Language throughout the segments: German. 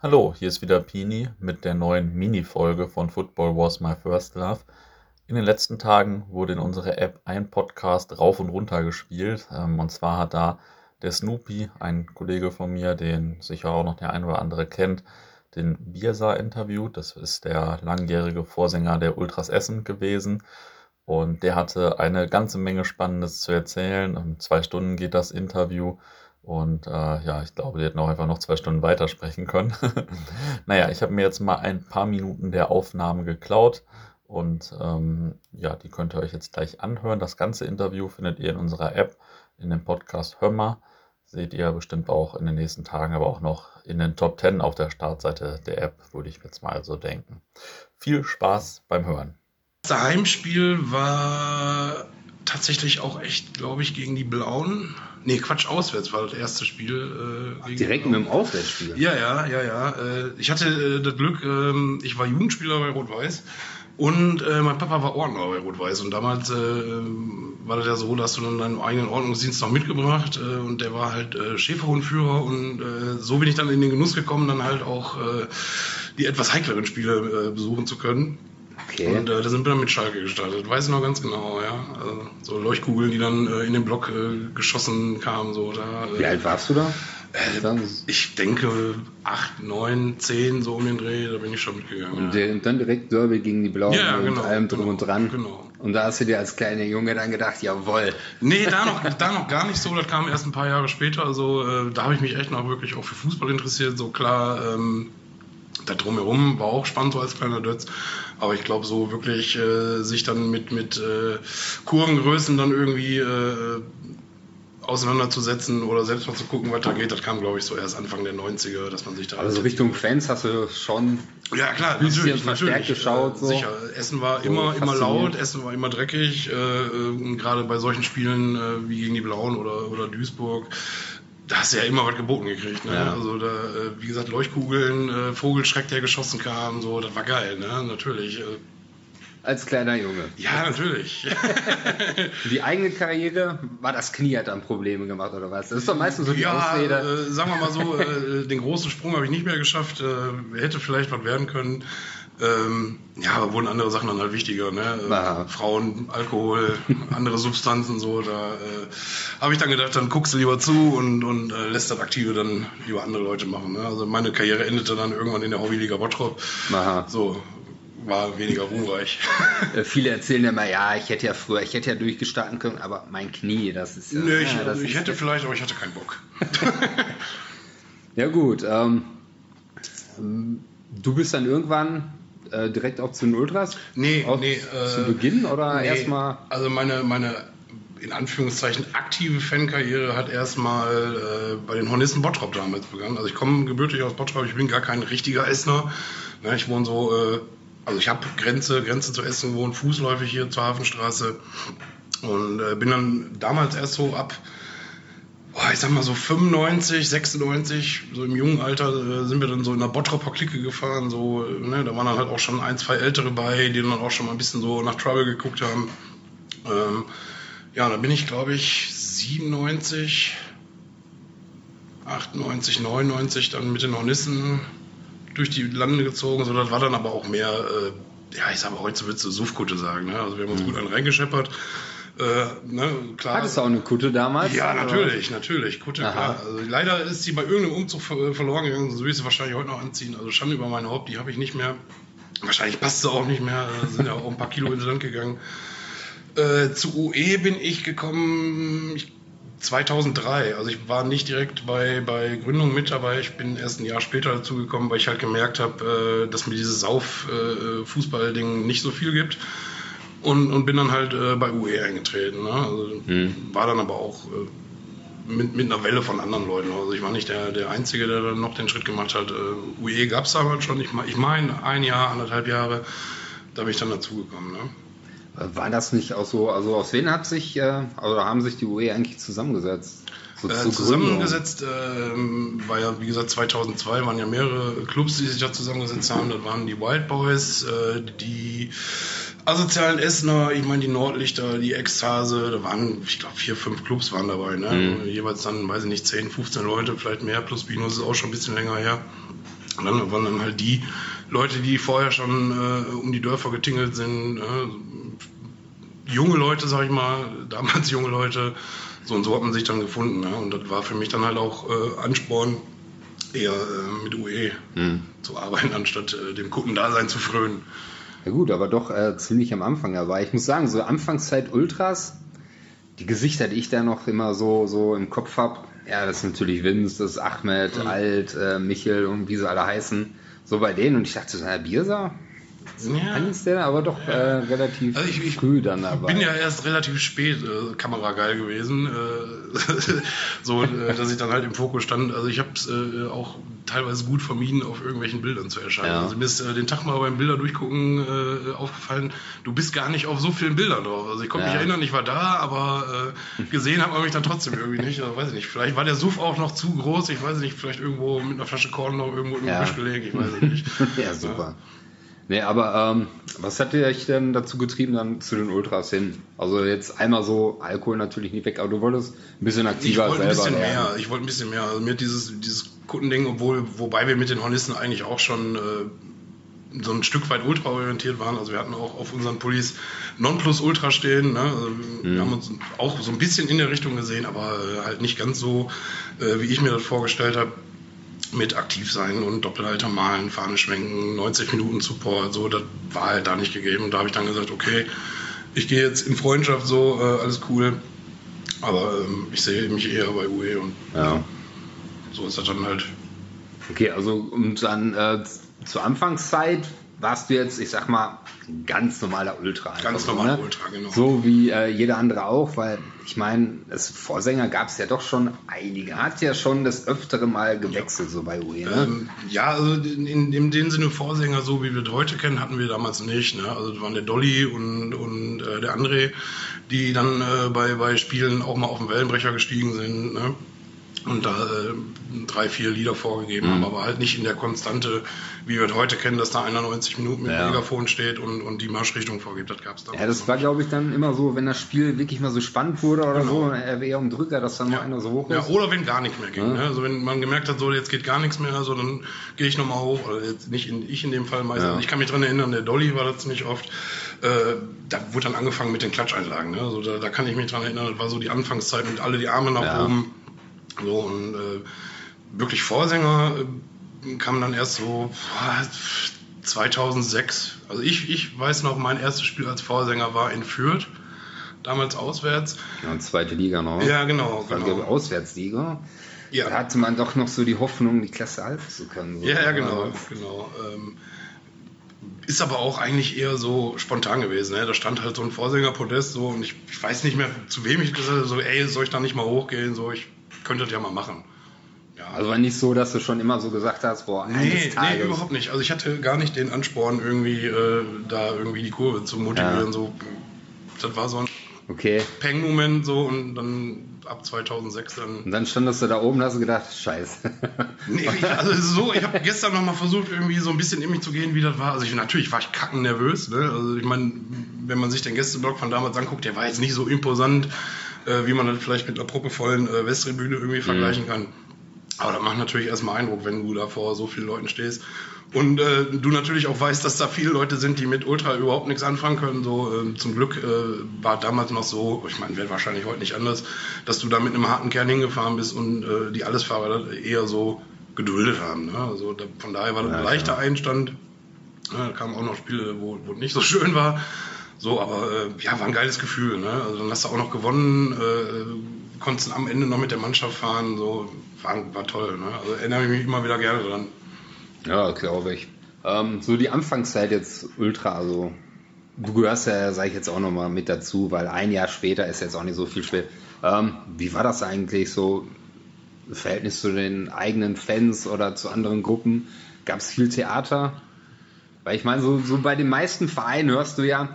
Hallo, hier ist wieder Pini mit der neuen Mini-Folge von Football Was My First Love. In den letzten Tagen wurde in unserer App ein Podcast rauf und runter gespielt. Ähm, und zwar hat da der Snoopy, ein Kollege von mir, den sicher auch noch der ein oder andere kennt, den Biersa interviewt. Das ist der langjährige Vorsänger der Ultras Essen gewesen. Und der hatte eine ganze Menge Spannendes zu erzählen. Um zwei Stunden geht das Interview. Und äh, ja, ich glaube, die hätten auch einfach noch zwei Stunden weitersprechen können. naja, ich habe mir jetzt mal ein paar Minuten der Aufnahmen geklaut. Und ähm, ja, die könnt ihr euch jetzt gleich anhören. Das ganze Interview findet ihr in unserer App, in dem Podcast Hör mal. Seht ihr bestimmt auch in den nächsten Tagen, aber auch noch in den Top 10 auf der Startseite der App, würde ich jetzt mal so denken. Viel Spaß beim Hören. Das Heimspiel war tatsächlich auch echt, glaube ich, gegen die Blauen. Nee, Quatsch, auswärts war das erste Spiel. Äh, Direkt mit dem Auswärtsspiel? Ja, ja, ja, ja. Äh, ich hatte äh, das Glück, ähm, ich war Jugendspieler bei Rot-Weiß. Und äh, mein Papa war Ordner bei Rot-Weiß und damals äh, war das ja so, dass du dann deinen eigenen Ordnungsdienst noch mitgebracht äh, und der war halt äh, Schäferhundführer und äh, so bin ich dann in den Genuss gekommen, dann halt auch äh, die etwas heikleren Spiele äh, besuchen zu können. Okay. Und äh, da sind wir dann mit Schalke gestartet. Weiß ich noch ganz genau, ja. Also, so Leuchtkugeln, die dann äh, in den Block äh, geschossen kamen. So, da, Wie alt warst du da? Äh, ich denke 8, 9, 10, so um den Dreh, da bin ich schon mitgegangen. Und, ja. dann direkt Derby gegen die Blauen ja, genau, und allem drum genau, und dran. Genau. Und da hast du dir als kleiner Junge dann gedacht, jawoll. Nee, da noch, da noch gar nicht so, das kam erst ein paar Jahre später. Also äh, da habe ich mich echt noch wirklich auch für Fußball interessiert. So klar, ähm, da drumherum war auch spannend so als kleiner Dötz. Aber ich glaube, so wirklich äh, sich dann mit, mit äh, Kurvengrößen dann irgendwie äh, auseinanderzusetzen oder selbst mal zu gucken, was da geht, das kam, glaube ich, so erst Anfang der 90er, dass man sich da. Also Richtung Fans hast du schon ja, klar, ein bisschen natürlich, verstärkt natürlich. geschaut. So. Sicher. Essen war So immer, immer laut, Essen war immer dreckig. Äh, äh, gerade bei solchen Spielen äh, wie gegen die Blauen oder, oder Duisburg. Da hast du ja immer was geboten gekriegt. Ne? Ja. Also da, äh, wie gesagt, Leuchtkugeln, äh, Vogelschreck, der geschossen kam, so, das war geil, ne? Natürlich. Äh, Als kleiner Junge. ja, natürlich. Die eigene Karriere, war das Knie hat dann Probleme gemacht oder was? Das ist doch meistens so die ja, Ausrede. äh, sagen wir mal so, äh, den großen Sprung habe ich nicht mehr geschafft. Äh, hätte vielleicht was werden können. Ähm, ja, aber wurden andere Sachen dann halt wichtiger. Ne? Äh, Aha. Frauen, Alkohol, andere Substanzen, so. Da äh, habe ich dann gedacht, dann guckst du lieber zu und, und äh, lässt das Aktive dann lieber andere Leute machen. Ne? Also meine Karriere endete dann irgendwann in der Hobbyliga Bottrop. Aha. So, war weniger ruhmreich. Äh, Viele erzählen immer, ja, ich hätte ja früher, ich hätte ja durchgestarten können, aber mein Knie, das ist ja. Nö, ich, ja, das ich hätte vielleicht, aber ich hatte keinen Bock. Ja gut, ähm, du bist dann irgendwann äh, direkt auch zu den Ultras? Nee, Auch nee. zu äh, Beginn oder Nee, erstmal? Also meine, meine in Anführungszeichen aktive Fankarriere hat erstmal äh, bei den Hornissen Bottrop damals begonnen. Also ich komme gebürtig aus Bottrop, ich bin gar kein richtiger Essener. Ne, ich wohne so, äh, also ich habe Grenze, Grenze zu Essen gewohnt, fußläufig hier zur Hafenstraße. Und äh, bin dann damals erst so ab, boah, ich sag mal so 95, 96, so im jungen Alter äh, sind wir dann so in der Bottroper Clique gefahren. So, äh, ne, da waren dann halt auch schon ein, zwei Ältere bei, die dann auch schon mal ein bisschen so nach Trouble geguckt haben. Ähm, ja, da bin ich, glaube ich, 97, 98, 99 dann mit den Hornissen durch die Lande gezogen. So, das war dann aber auch mehr, äh, ja, ich sag mal, heute würdest du Suffkutte sagen. Ne? Also wir haben uns gut einen reingescheppert. Äh, ne, klar. Hattest du auch eine Kutte damals? Ja, oder? natürlich, natürlich. Kutte, Aha. klar. Also leider ist sie bei irgendeinem Umzug ver verloren gegangen, so will ich sie wahrscheinlich heute noch anziehen. Also Schande über mein Haupt, die habe ich nicht mehr. Wahrscheinlich passt sie auch nicht mehr, da sind ja auch ein paar Kilo ins Land gegangen. Äh, zu UE bin ich gekommen ich, 2003. Also ich war nicht direkt bei, bei Gründung mit dabei. Ich bin erst ein Jahr später dazu gekommen, weil ich halt gemerkt habe, äh, dass mir dieses Sauf-Fußball-Ding nicht so viel gibt. Und, und bin dann halt äh, bei UE eingetreten. Ne? Also, War dann aber auch äh, mit, mit einer Welle von anderen Leuten. Also ich war nicht der, der Einzige, der dann noch den Schritt gemacht hat. Äh, UE gab es damals schon. Ich, ich meine, ein Jahr, anderthalb Jahre, da bin ich dann dazugekommen. Ne? Äh, War das nicht auch so, also aus wen hat sich, äh, oder haben sich die UE eigentlich zusammengesetzt? So Äh, zusammengesetzt ähm, war ja, wie gesagt, 2002 waren ja mehrere Clubs, die sich da zusammengesetzt haben. Das waren die Wild Boys, äh, die asozialen Essener, ich meine die Nordlichter, die Ekstase, da waren, ich glaube, vier, fünf Clubs waren dabei. Ne? Jeweils dann, weiß ich nicht, 10, 15 Leute, vielleicht mehr, plus minus, ist auch schon ein bisschen länger her. Und dann waren dann halt die Leute, die vorher schon äh, um die Dörfer getingelt sind, äh, junge Leute, sag ich mal, damals junge Leute, so und so hat man sich dann gefunden. Ne? Und das war für mich dann halt auch äh, Ansporn, eher äh, mit UE Hm. zu arbeiten, anstatt äh, dem Kundendasein zu frönen. Ja gut, aber doch äh, ziemlich am Anfang dabei. Ich muss sagen, so Anfangszeit Ultras, die Gesichter, die ich da noch immer so, so im Kopf habe, ja, das ist natürlich Vince, das ist Ahmed, Mhm. Alt, äh, Michel und wie sie alle heißen. So bei denen und ich dachte so, na, Biersa? Ja. Eines der, aber doch äh, relativ Also ich- ich früh dann dabei. bin ja erst relativ spät äh, kamerageil gewesen, äh, so äh, dass ich dann halt im Fokus stand. Also ich habe es äh, auch teilweise gut vermieden, auf irgendwelchen Bildern zu erscheinen. Ja. Also mir ist äh, den Tag mal beim Bilder durchgucken aufgefallen, du bist gar nicht auf so vielen Bildern drauf. Also ich konnte Ja. mich erinnern, ich war da, aber gesehen hat man mich dann trotzdem irgendwie nicht. Also, weiß ich nicht. Vielleicht war der Suff auch noch zu groß. Ich weiß nicht. Vielleicht irgendwo mit einer Flasche Korn noch irgendwo im Ja. Gebüsch gelegen. Ich weiß es nicht. ja, super. Nee, aber ähm, was hat euch denn dazu getrieben, dann zu den Ultras hin? Also jetzt einmal so, Alkohol natürlich nicht weg, aber du wolltest ein bisschen Ich aktiver wollte ein selber bisschen werden. mehr. Ich wollte ein bisschen mehr. Also mir dieses, dieses Kundending, obwohl, wobei wir mit den Hornissen eigentlich auch schon äh, so ein Stück weit ultraorientiert waren. Also wir hatten auch auf unseren Pullis Nonplus Ultra stehen. Ne? Also Wir haben uns auch so ein bisschen in der Richtung gesehen, aber äh, halt nicht ganz so, äh, wie ich mir das vorgestellt habe. Mit aktiv sein und Doppelhalter malen, Fahne schwenken, 90 Minuten Support, so, das war halt da nicht gegeben. Und da habe ich dann gesagt, okay, ich gehe jetzt in Freundschaft, so, äh, alles cool. Aber ähm, ich sehe mich eher bei UE und Ja. so ist das dann halt. Okay, also und dann äh, zur Anfangszeit warst du jetzt, ich sag mal, ein ganz normaler Ultra. Ganz normaler ne? Ultra, genau. So wie äh, jeder andere auch, weil ich meine, als Vorsänger gab es ja doch schon einige. Hat ja schon das öftere Mal gewechselt, so bei UE. Ne? Ähm, ja, also in, in, in dem Sinne Vorsänger, so wie wir das heute kennen, hatten wir damals nicht. Ne? Also das waren der Dolly und, und äh, der André, die dann äh, bei, bei Spielen auch mal auf den Wellenbrecher gestiegen sind. Ne? Und da äh, drei, vier Lieder vorgegeben Mhm. haben, aber halt nicht in der Konstante, wie wir heute kennen, dass da einer 90 Minuten mit Ja. dem Megafon steht und, und die Marschrichtung vorgibt. Das gab es damals Ja, das war, glaube ich, dann immer so, wenn das Spiel wirklich mal so spannend wurde oder Genau. so, wäre eher um Drücker, dass dann mal einer so hoch Ja, ist. oder wenn gar nicht mehr ging. Ja. Ne? Also wenn man gemerkt hat, so jetzt geht gar nichts mehr, also dann gehe ich nochmal hoch. Oder jetzt nicht in, ich in dem Fall meistens. Ja. Ich kann mich dran erinnern, der Dolly war das ziemlich oft. Äh, da wurde dann angefangen mit den Klatscheinlagen. Ne? Also da, da kann ich mich dran erinnern, das war so die Anfangszeit und alle die Arme nach Ja. oben. So und äh, wirklich Vorsänger äh, kam dann erst so boah, 2006. Also ich, ich weiß noch, mein erstes Spiel als Vorsänger war in Fürth. Damals auswärts. Ja, und zweite Liga noch. Ja, genau. Das war, genau. ich, Auswärtsliga. Ja. Da hatte man doch noch so die Hoffnung, die Klasse halten zu können. So. Ja, ja, genau, genau. Ähm, ist aber auch eigentlich eher so spontan gewesen. Ne? Da stand halt so ein Vorsängerpodest so und ich, ich weiß nicht mehr, zu wem ich gesagt habe, so, ey, soll ich da nicht mal hochgehen? So, ich das ja mal machen. Ja, Also war nicht so, dass du schon immer so gesagt hast, boah, nee, nee, überhaupt nicht. Also ich hatte gar nicht den Ansporn, irgendwie äh, da irgendwie die Kurve zu motivieren. Ja. So, das war so ein Okay. Peng-Moment so und dann ab 2006 dann Und dann standest du da oben und hast du gedacht, scheiße. Nee, ich, also so, ich habe gestern noch mal versucht, irgendwie so ein bisschen in mich zu gehen, wie das war. Also ich, natürlich war ich kacken nervös. Ne? Also ich meine, wenn man sich den Gästeblock von damals anguckt, der war jetzt nicht so imposant, äh, wie man das vielleicht mit einer proppevollen äh, Westtribüne irgendwie vergleichen kann. Aber das macht natürlich erstmal Eindruck, wenn du da vor so vielen Leuten stehst. Und äh, du natürlich auch weißt, dass da viele Leute sind, die mit Ultra überhaupt nichts anfangen können. So äh, zum Glück äh, war damals noch so, ich meine, wäre wahrscheinlich heute nicht anders, dass du da mit einem harten Kern hingefahren bist und äh, die Allesfahrer eher so geduldet haben. Ne? Also da, von daher war das Ja, ein leichter Einstand. Ja, da kamen auch noch Spiele, wo, wo nicht so schön war. So, aber äh, ja, war ein geiles Gefühl. Ne? Also dann hast du auch noch gewonnen, äh, konntest am Ende noch mit der Mannschaft fahren. So, war, war toll. Ne? Also erinnere ich mich immer wieder gerne dran. Ja, glaube ich. Ähm, so die Anfangszeit jetzt Ultra, also du gehörst ja, sage ich jetzt auch nochmal mit dazu, weil ein Jahr später ist jetzt auch nicht so viel spät. Ähm, wie war das eigentlich so? Verhältnis zu den eigenen Fans oder zu anderen Gruppen? Gab es viel Theater? Weil ich meine, so, so bei den meisten Vereinen hörst du ja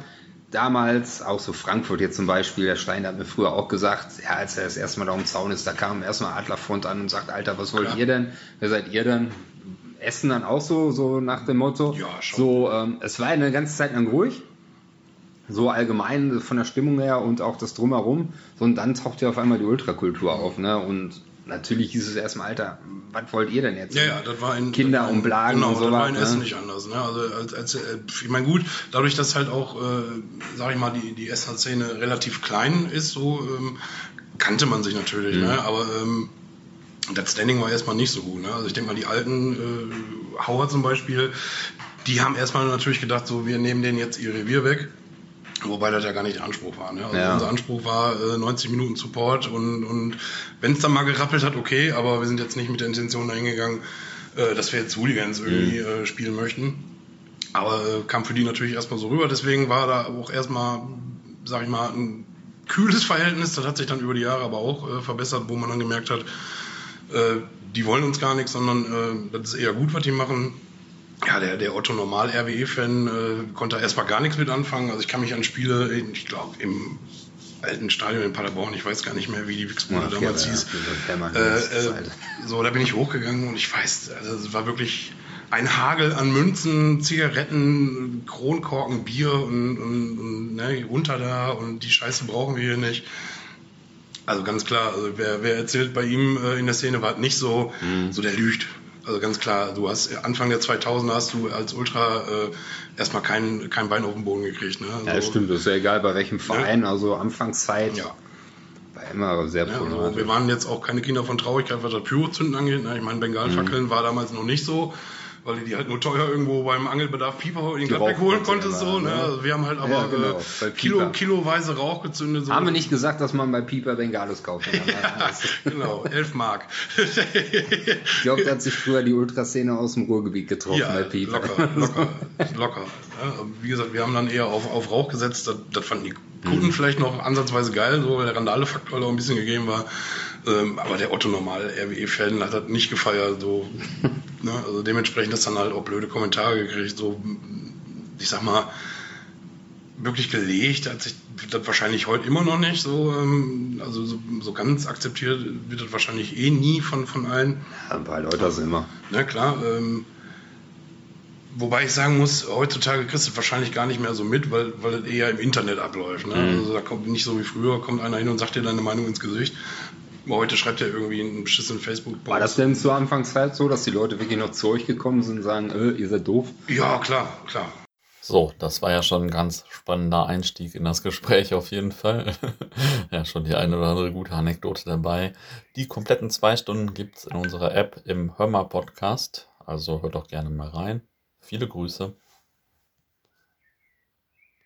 damals, auch so Frankfurt jetzt zum Beispiel, der Stein hat mir früher auch gesagt, ja, als er das erste Mal da um Zaun ist, da kam erstmal Adlerfront an und sagt, Alter, was wollt Klar. ihr denn? Wer seid ihr denn? Essen dann auch so, so nach dem Motto. Ja, schon. So, ähm, es war eine ganze Zeit lang ruhig. So allgemein von der Stimmung her und auch das Drumherum. So, und dann taucht ja auf einmal die Ultrakultur auf, ne? Und natürlich hieß es erstmal, Alter, was wollt ihr denn jetzt? Ja, ja, das war in Kinder das war in- umblagen genau, und das sowas, war in ne? Essen nicht anders. Ne? Also als, als, äh, ich meine gut, dadurch, dass halt auch, äh, sag ich mal, die, die Essener Szene relativ klein ist, so ähm, kannte man sich natürlich, Mhm. ne? aber ähm, das Standing war erstmal nicht so gut. Ne? Also ich denke mal, die alten äh, Hauer zum Beispiel, die haben erstmal natürlich gedacht, so wir nehmen denen jetzt ihr Revier weg. Wobei das ja gar nicht der Anspruch war. Ne? Also Ja. Unser Anspruch war äh, 90 Minuten Support und, und wenn es dann mal gerappelt hat, okay, aber wir sind jetzt nicht mit der Intention dahin gegangen, äh, dass wir jetzt Hooligans irgendwie äh, spielen möchten. Aber äh, kam für die natürlich erstmal so rüber. Deswegen war da auch erstmal, sag ich mal, ein kühles Verhältnis. Das hat sich dann über die Jahre aber auch äh, verbessert, wo man dann gemerkt hat, äh, die wollen uns gar nichts, sondern das ist eher gut, was die machen. Ja, der, der Otto Normal RWE-Fan äh, konnte erstmal gar nichts mit anfangen. Also ich kann mich an Spiele, ich glaube, im alten Stadion in Paderborn, ich weiß gar nicht mehr, wie die Ja, damals ja, hieß. ja, Äh, äh, so, da bin ich hochgegangen und ich weiß, also es war wirklich ein Hagel an Münzen, Zigaretten, Kronkorken, Bier und, und, und ne, runter da und die Scheiße brauchen wir hier nicht. Also ganz klar, also wer, wer erzählt bei ihm äh, in der Szene war nicht so, so der lügt. Also ganz klar, du hast Anfang der 2000er hast du als Ultra äh, erstmal kein, kein Bein auf den Boden gekriegt. Ne? Ja, So, stimmt, das ist ja egal bei welchem Verein, also Anfangszeit Ja. war immer sehr Ja, also wir waren jetzt auch keine Kinder von Traurigkeit, was das Pyrozünden angeht. ne? Ich meine, Bengalfackeln war damals noch nicht so, weil du die halt nur teuer irgendwo beim Angelbedarf Pieper in den Gladbeck holen konntest. So, ne? ne? Also wir haben halt aber Ja, genau, bei äh. Kilo, kiloweise Rauch gezündet. So. Haben wir nicht gesagt, dass man bei Pieper Bengalos kaufen kann? Genau, 11 Mark. Ich glaube, da hat sich früher die Ultraszene aus dem Ruhrgebiet getroffen ja, bei Pieper. locker, locker, locker. Ja, wie gesagt, wir haben dann eher auf, auf Rauch gesetzt. Das, das fanden die Kunden vielleicht noch ansatzweise geil, so, weil der Randale-Faktor da auch ein bisschen gegeben war. Ähm, aber der Otto normal RWE-Fan hat das nicht gefeiert. So, ne? Also dementsprechend ist dann halt auch blöde Kommentare gekriegt. So, ich sag mal, wirklich gelegt hat sich das wahrscheinlich heute immer noch nicht so, ähm, also so, so ganz akzeptiert wird das wahrscheinlich eh nie von, von allen. Ja, ein paar Leute sind immer. Na klar, ähm, wobei ich sagen muss, heutzutage kriegst du das wahrscheinlich gar nicht mehr so mit, weil, weil das eher im Internet abläuft. Ne? Also da kommt nicht so wie früher, kommt einer hin und sagt dir deine Meinung ins Gesicht. Heute schreibt er irgendwie einen beschissenen facebook War das denn zur Anfangszeit so, dass die Leute wirklich noch zu euch gekommen sind und sagen, äh, ihr seid doof? Ja, klar, klar. So, das war ja schon ein ganz spannender Einstieg in das Gespräch auf jeden Fall. ja, schon die eine oder andere gute Anekdote dabei. Die kompletten zwei Stunden gibt's in unserer App im Hörmer Podcast. Also hört doch gerne mal rein. Viele Grüße.